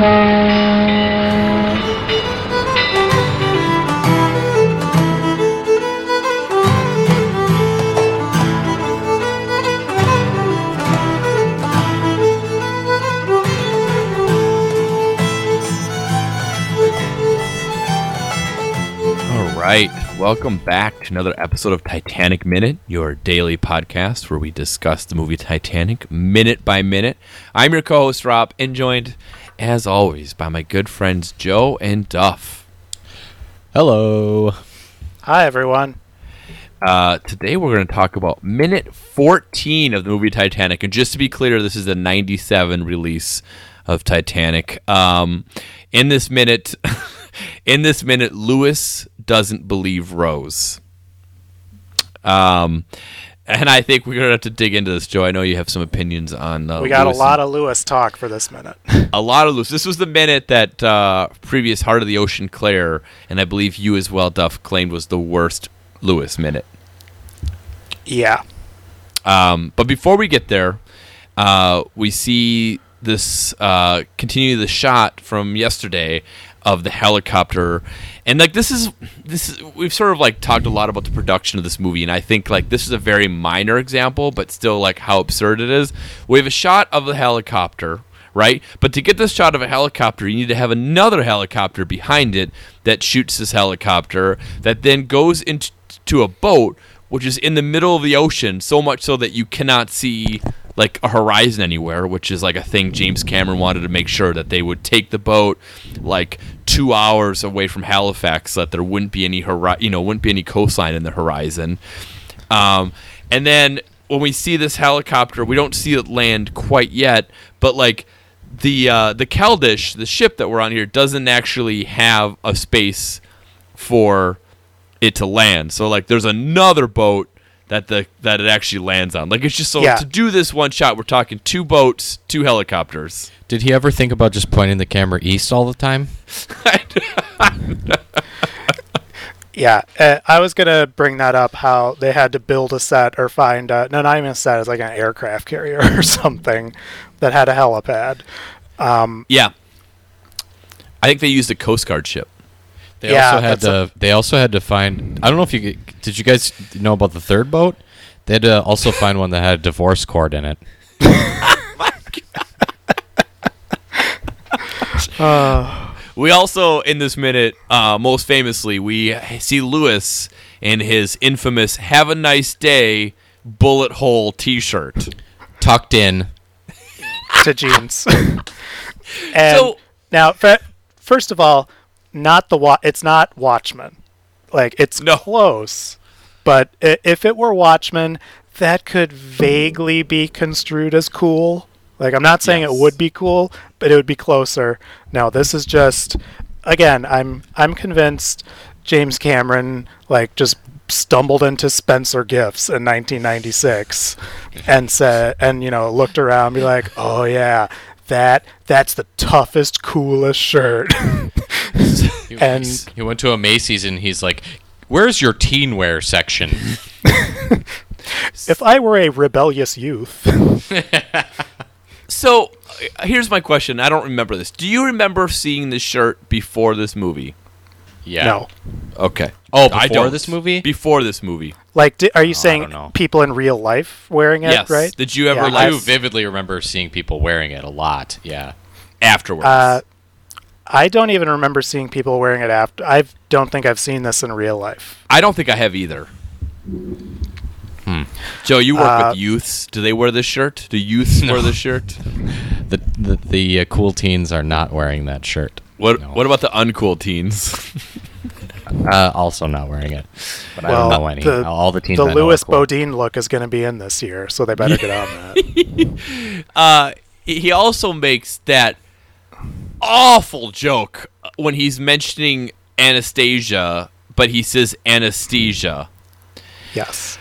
All right, welcome back to another episode of Titanic Minute, your daily podcast where we discuss the movie Titanic minute by minute. I'm your co-host Rob, and joined, as always, by my good friends Joe and Duff. Hello. Hi, everyone. Uh, today we're going to talk about minute 14 of the movie Titanic, and just to be clear, this is the '97 release of Titanic. Um, in this minute, in this minute, Lewis doesn't believe Rose. Um, and I think we're gonna have to dig into this, Joe. I know you have some opinions on. Uh, We got Lewis a lot of Lewis talk for this minute. a lot of Lewis. This was the minute that uh, previous Heart of the Ocean Claire, and I believe you as well, Duff, claimed was the worst Lewis minute. yeah. Um, but before we get there, uh, we see this uh, continue the shot from yesterday of the helicopter, and like this is this is we've sort of like talked a lot about the production of this movie, and I think like this is a very minor example, but still like how absurd it is. We have a shot of the helicopter. Right, but to get this shot of a helicopter, you need to have another helicopter behind it that shoots this helicopter, that then goes into to a boat, which is in the middle of the ocean, so much so that you cannot see like a horizon anywhere, which is like a thing James Cameron wanted to make sure that they would take the boat like two hours away from Halifax, so that there wouldn't be any hori- you know, wouldn't be any coastline in the horizon. Um, and then when we see this helicopter, we don't see it land quite yet, but like the uh, the Keldysh, the ship that we're on here, doesn't actually have a space for it to land. So like there's another boat that the that it actually lands on. Like it's just so Yeah. to do this one shot, we're talking two boats, two helicopters. Did he ever think about just pointing the camera east all the time? Yeah. Uh, I was going to bring that up how they had to build a set or find, uh, no, not even a set, it's like an aircraft carrier or something that had a helipad. yeah. I think they used a Coast Guard ship. They Yeah, also had that's to. they also had to find. I don't know if you did. You guys know about the third boat? They had to also find one that had a divorce court in it. We also, in this minute, uh, most famously, we see Lewis in his infamous "Have a nice day" bullet hole T-shirt. Tucked in. to jeans. and So- now, first of all, not the wa- it's not Watchmen. Like it's No. close, but if it were Watchmen, that could vaguely be construed as cool. Like I'm not saying Yes. it would be cool, but it would be closer. No, this is just again, I'm I'm convinced James Cameron like just stumbled into Spencer Gifts in 1996 and said and you know looked around and be like, "Oh yeah, that that's the toughest coolest shirt." He, And- he went to a Macy's and he's like, "Where's your teen wear section?" if I were a rebellious youth, So here's my question. I don't remember this. Do you remember seeing this shirt before this movie? Yeah. no. Okay. Oh, I before don't. this movie? Before this movie. Like di- are you Oh, saying people in real life wearing it, yes. right? Did you ever Yeah, like I do vividly remember seeing people wearing it a lot. Yeah. afterwards? Uh, I don't even remember seeing people wearing it after. I don't think I've seen this in real life. I don't think I have either. Joe, you work Uh, with youths. Do they wear this shirt? Do youths wear this shirt? The the, the uh, cool teens are not wearing that shirt. What No. What about the uncool teens? Uh, also not wearing it. But I well, don't know any. the, All the teens. the I Lewis cool. Bodine look is going to be in this year, so they better get on that. uh, he he also makes that awful joke when he's mentioning Anastasia, but he says anesthesia. Yes.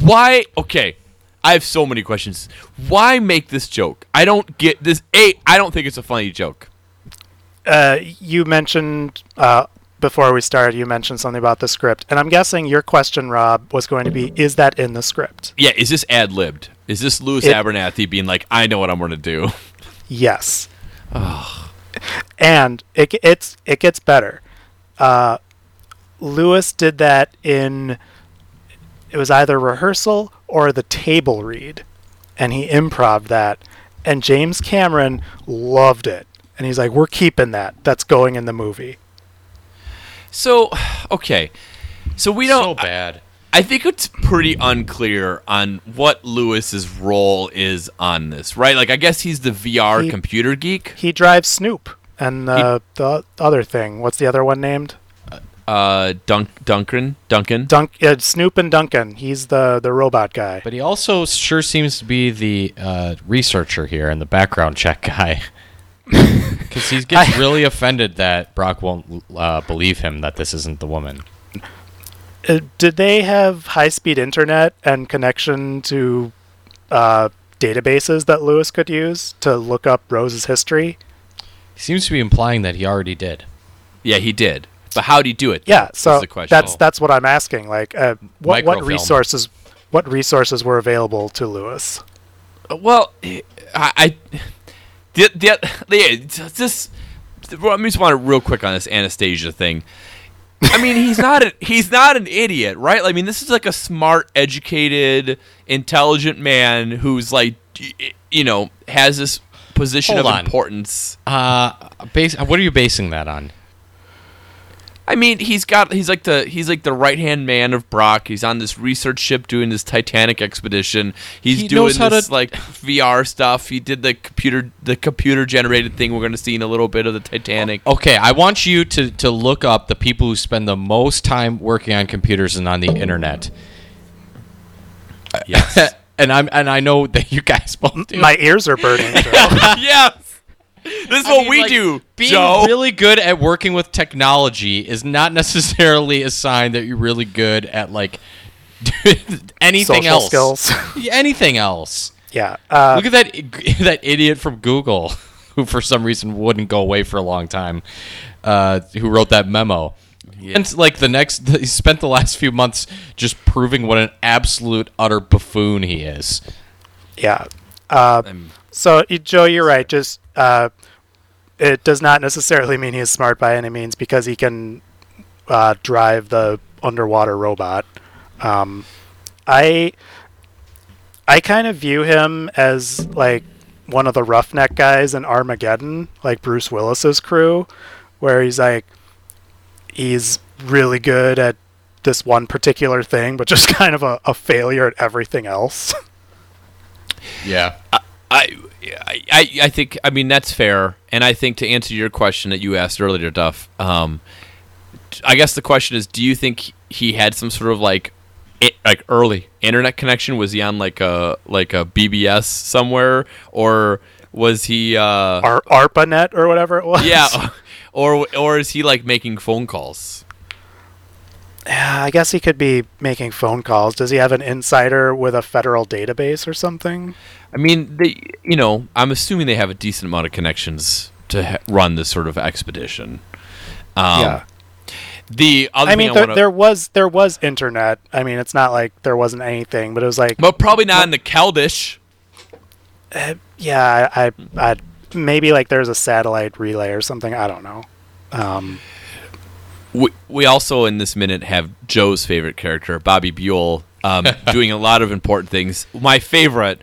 Why? Okay, I have so many questions. Why make this joke? I don't get this. A, I don't think it's a funny joke. Uh, you mentioned uh, before we started, you mentioned something about the script, and I'm guessing your question, Rob, was going to be: Is that in the script? Yeah, is this ad libbed? Is this Lewis It- Abernathy being like, I know what I'm going to do? Yes. And it it's it gets better. Uh, Lewis did that in it was either rehearsal or the table read, and he improv that, and James Cameron loved it, and he's like, "We're keeping that. That's going in the movie." So, okay. So we don't. so bad. I think it's pretty unclear on what Lewis's role is on this, right? Like, I guess he's the VR He- computer geek. He drives Snoop, and uh, the other thing. What's the other one named? Uh, Dunk, Duncan, Duncan. Dunk. Uh, Snoop and Duncan. He's the the robot guy. But he also sure seems to be the uh, researcher here and the background check guy. Because he gets really offended that Brock won't uh, believe him that this isn't the woman. Uh, did they have high speed internet and connection to uh, databases that Lewis could use to look up Rose's history? He seems to be implying that he already did. Yeah, he did. But how would he do it? Yeah, so the question. that's that's what I'm asking. Like, uh, what what resources what resources were available to Lewis? Well, I, I the, the, the it's just let me just want to real quick on this Anastasia thing. I mean, he's not a, he's not an idiot, right? I mean, this is like a smart, educated, intelligent man who's like, you know, has this position Hold of on. importance. Uh, base, what are you basing that on? I mean, he's got he's like the he's like the right hand man of Brock. He's on this research ship doing this Titanic expedition. He's He doing this to- like VR stuff. He did the computer the computer generated thing. We're going to see in a little bit of the Titanic. Okay, I want you to, to look up the people who spend the most time working on computers and on the internet. Yes. and I'm and I know that you guys both do. My ears are burning. Joe. Yes. This is I what mean, we like, do, Being Joe. really good at working with technology is not necessarily a sign that you're really good at like anything Social else. skills. Anything else. yeah. Uh, Look at that that idiot from Google who for some reason wouldn't go away for a long time. Uh, who wrote that memo? And like the next, he spent the last few months just proving what an absolute utter buffoon he is. yeah. Uh, So, Joe, you're right. Just uh, it does not necessarily mean he's smart by any means because he can uh, drive the underwater robot. Um, I I kind of view him as like one of the roughneck guys in Armageddon, like Bruce Willis's crew, where he's like he's really good at this one particular thing, but just kind of a, a failure at everything else. Yeah. I, I, I, I think. I mean, that's fair. And I think to answer your question that you asked earlier, Duff. Um, I guess the question is, do you think he had some sort of like, it, like early internet connection? Was he on like a like a BBS somewhere, or was he? Uh, Ar- ARPANET or whatever it was. yeah, or or is he like making phone calls? Yeah, I guess he could be making phone calls. Does he have an insider with a federal database or something? I mean, they, you know, I'm assuming they have a decent amount of connections to ha- run this sort of expedition. Um, yeah. The other I thing mean, I there, wanna, there was there was internet. I mean, it's not like there wasn't anything, but it was like, but probably not in the Keldysh. yeah, I, I, I maybe like there's a satellite relay or something. I don't know. Um, We, we also in this minute have Joe's favorite character, Bobby Buell, um, doing a lot of important things. My favorite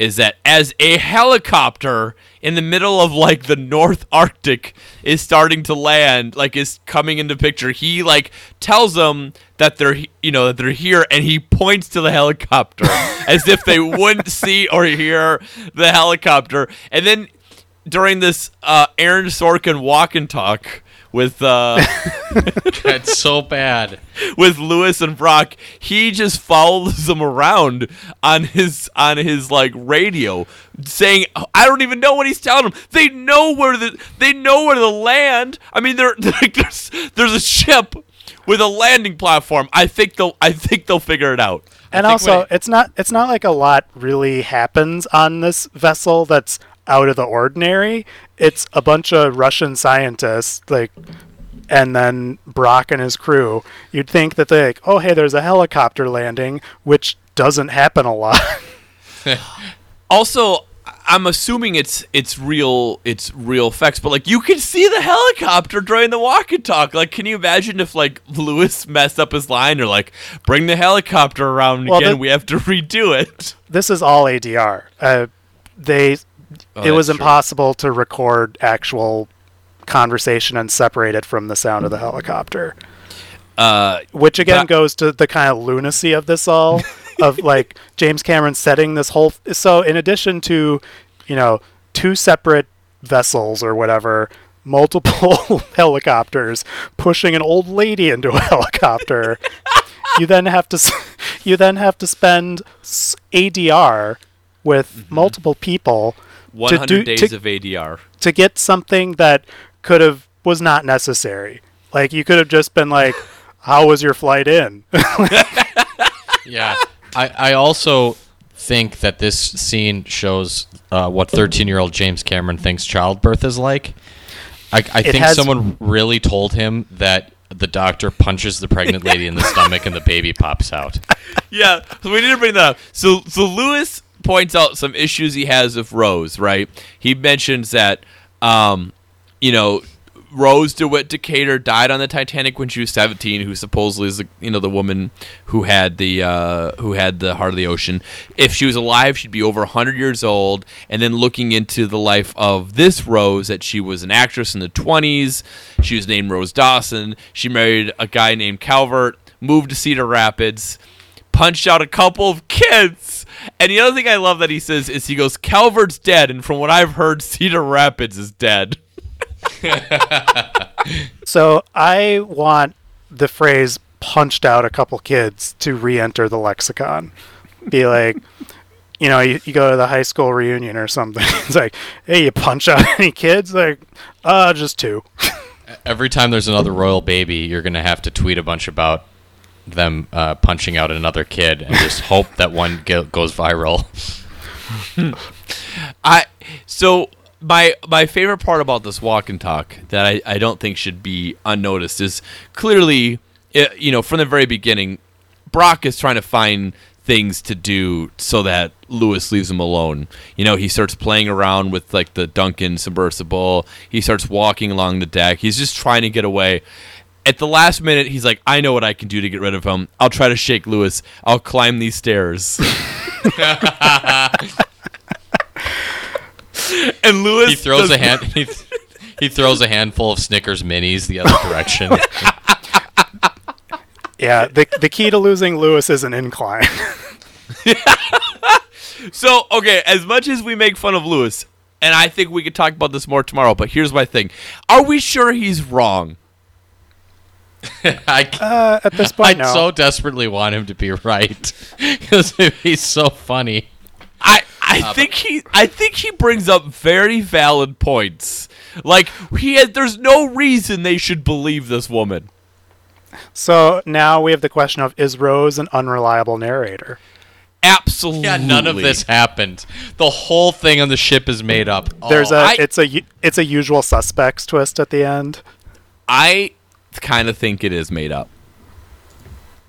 is that as a helicopter in the middle of like the North Arctic is starting to land, like is coming into picture, he like tells them that they're you know that they're here, and he points to the helicopter as if they wouldn't see or hear the helicopter, and then during this uh, Aaron Sorkin walk and talk with uh, That's so bad. with Lewis and Brock, he just follows them around on his on his like radio, saying, "I don't even know what he's telling them. They know where the they know where the land. I mean, there like, there's there's a ship with a landing platform. I think they'll I think they'll figure it out. and also, when- it's not it's not like a lot really happens on this vessel that's out of the ordinary. It's a bunch of Russian scientists, like, and then Brock and his crew. You'd think that they like, oh hey, there's a helicopter landing, which doesn't happen a lot. Also, I'm assuming it's it's real it's real effects, but like you can see the helicopter during the walk and talk. Like, can you imagine if like Lewis messed up his line or like bring the helicopter around Well, again? the- we have to redo it. This is all ADR. Uh, they Oh, it was that's true. impossible to record actual conversation and separate it from the sound of the helicopter. Uh, Which again But- goes to the kind of lunacy of this all, of like James Cameron setting this whole. So in addition to, you know, two separate vessels or whatever, multiple helicopters pushing an old lady into a helicopter, you then have to s- you then have to spend s- ADR with multiple people 100 do- days to- of ADR. to get something that could have was not necessary. Like you could have just been like, "How was your flight in?" Yeah. I, I also think that this scene shows uh, what 13 year old James Cameron thinks childbirth is like. I, I think has- someone really told him that the doctor punches the pregnant lady in the stomach and the baby pops out. yeah, so we need to bring that up. So, so Lewis points out some issues he has with Rose. Right? He mentions that, um, you know, Rose DeWitt Bukater died on the Titanic when she was 17. Who supposedly is the you know the woman who had the uh, who had the heart of the ocean. If she was alive, she'd be over 100 years old. And then looking into the life of this Rose, that she was an actress in the 20s. She was named Rose Dawson. She married a guy named Calvert. Moved to Cedar Rapids punched out a couple of kids. And the other thing I love that he says is he goes, Calvert's dead, and from what I've heard, Cedar Rapids is dead. so I want the phrase "punched out a couple kids" to re-enter the lexicon. Be like, you know, you, you go to the high school reunion or something. It's like, hey, you punch out any kids? Like, uh, just two. Every time there's another royal baby, you're going to have to tweet a bunch about them uh, punching out another kid and just hope that one go- goes viral. I so my my favorite part about this walk and talk that I, I don't think should be unnoticed is clearly uh, you know from the very beginning Brock is trying to find things to do so that Lewis leaves him alone. You know, he starts playing around with like the Duncan submersible. He starts walking along the deck. He's just trying to get away. At the last minute, he's like, "I know what I can do to get rid of him. I'll try to shake Lewis. I'll climb these stairs." and Lewis He throws a hand. He, th- he throws a handful of Snickers minis the other direction. Yeah, the the key to losing Lewis is an incline. So, okay, as much as we make fun of Lewis, and I think we could talk about this more tomorrow, but here's my thing. Are we sure he's wrong? I, uh, at this I point, no. so desperately want him to be right because he's so funny. I I think he I think he brings up very valid points. Like he has, there's no reason they should believe this woman. so now we have the question of: Is Rose an unreliable narrator? Absolutely. Yeah, none of this happened. The whole thing on the ship is made up. There's Oh, a I- it's a u- it's a usual suspects twist at the end. I kind of think it is made up.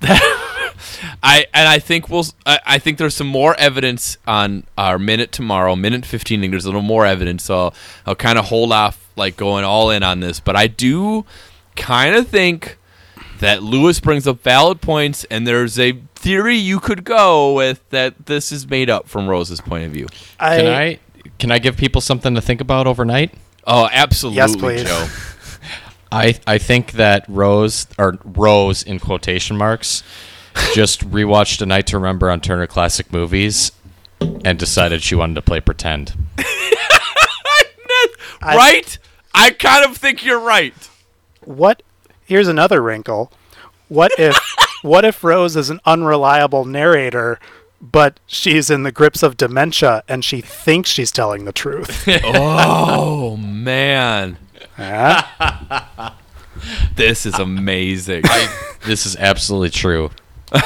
I and I think we'll. s- I, I think there's some more evidence on our minute tomorrow, minute fifteen. I think there's a little more evidence, so I'll, I'll kind of hold off, like going all in on this. But I do kind of think that Lewis brings up valid points, and there's a theory you could go with that this is made up from Rose's point of view. I, can I can I give people something to think about overnight? Oh, absolutely, Yes, please. Joe. I I think that Rose or Rose in quotation marks just rewatched A Night to Remember on Turner Classic Movies and decided she wanted to play pretend. I- right? I kind of think you're right. what? Here's another wrinkle. What if what if Rose is an unreliable narrator, but she's in the grips of dementia and she thinks she's telling the truth? Oh man, Huh? this is amazing. This is absolutely true.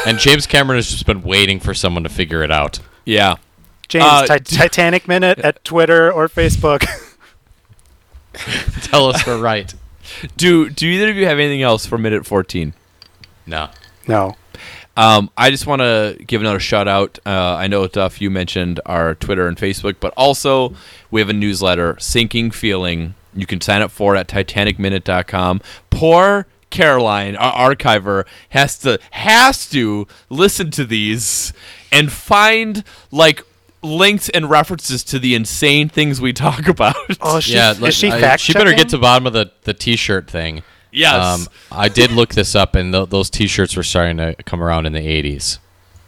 And James Cameron has just been waiting for someone to figure it out. yeah. James, Uh, Ti- Titanic Minute at Twitter or Facebook. Tell us we're right. Do Do either of you have anything else for minute fourteen? No. no. Um, I just want to give another shout out. Uh, I know Duff, you mentioned our Twitter and Facebook, but also we have a newsletter, Sinking Feeling. You can sign up for it at TitanicMinute.com. Poor Caroline, our archiver, has to has to listen to these and find like links and references to the insane things we talk about. Oh, is she, yeah, is like, she I- she better get to the bottom of the, the t-shirt thing. Um, Yes. I did look this up, and th- those t-shirts were starting to come around in the '80s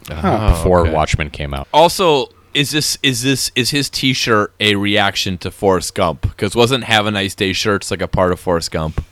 before okay. Watchmen came out. also, is this is this is his T-shirt a reaction to Forrest Gump? Because wasn't "Have a Nice Day" shirts like a part of Forrest Gump?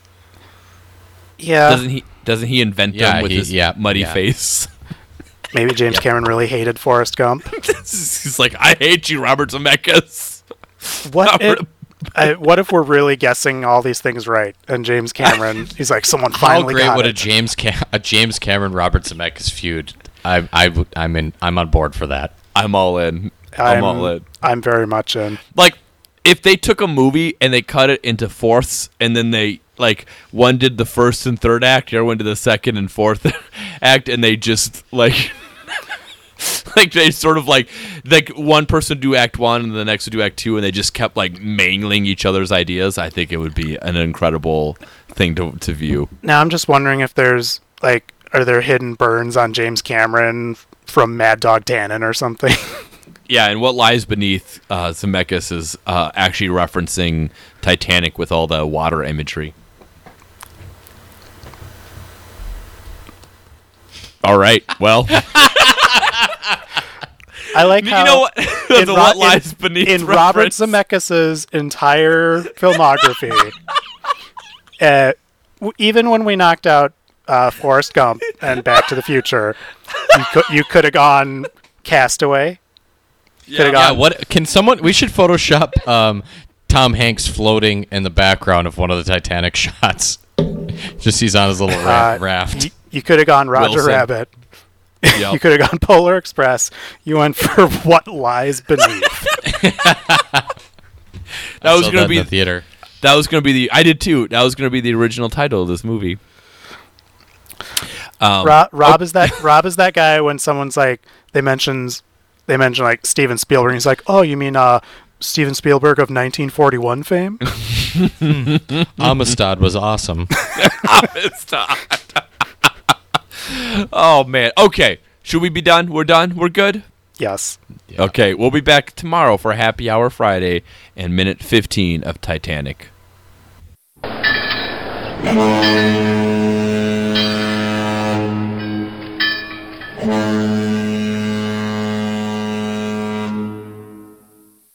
Yeah, doesn't he? Doesn't he invent Yeah, them with he- his yeah, muddy yeah. face? maybe James Cameron really hated Forrest Gump. He's like, "I hate you, Robert Zemeckis." What Robert- if, I, what if we're really guessing all these things right? And James Cameron, he's like, someone finally. How finally great got would a. James Cam- a James Cameron Robert Zemeckis feud? I I w- I'm in I'm on board for that. I'm all in. I'm, all in. I'm very much in. Like, if they took a movie and they cut it into fourths, and then they like one did the first and third act, the other one did the second and fourth act, and they just like. like they sort of like like one person do act one and the next would do act two and they just kept like mangling each other's ideas i think it would be an incredible thing to, to view Now I'm just wondering if there's like, are there hidden burns on James Cameron from Mad Dog Tannen or something? yeah and what lies beneath uh zemeckis is uh actually referencing titanic with all the water imagery all right well I like you how know what in, Ro- what in- lies beneath in Robert. Zemeckis's entire filmography. uh, w- even when we knocked out uh, Forrest Gump and Back to the Future, you could you could have gone Castaway. Could have Yeah, what can someone? We should Photoshop um, Tom Hanks floating in the background of one of the Titanic shots. Just he's on his little ra- uh, raft. You, you could have gone Roger Wilson. Rabbit. Yep. You could have gone Polar Express. You went for what lies beneath. that was gonna in be the theater. that was gonna be the I did too. That was gonna be the original title of this movie. Um, Rob, Rob is that Rob is that guy when someone's like they mentions they mention like Steven Spielberg. And he's like, oh, you mean uh Steven Spielberg of 1941 fame? Amistad was awesome. It's not. oh man. Okay. Should we be done? We're done. We're good. yes. Okay. We'll be back tomorrow for Happy Hour Friday and minute 15 of Titanic. Thank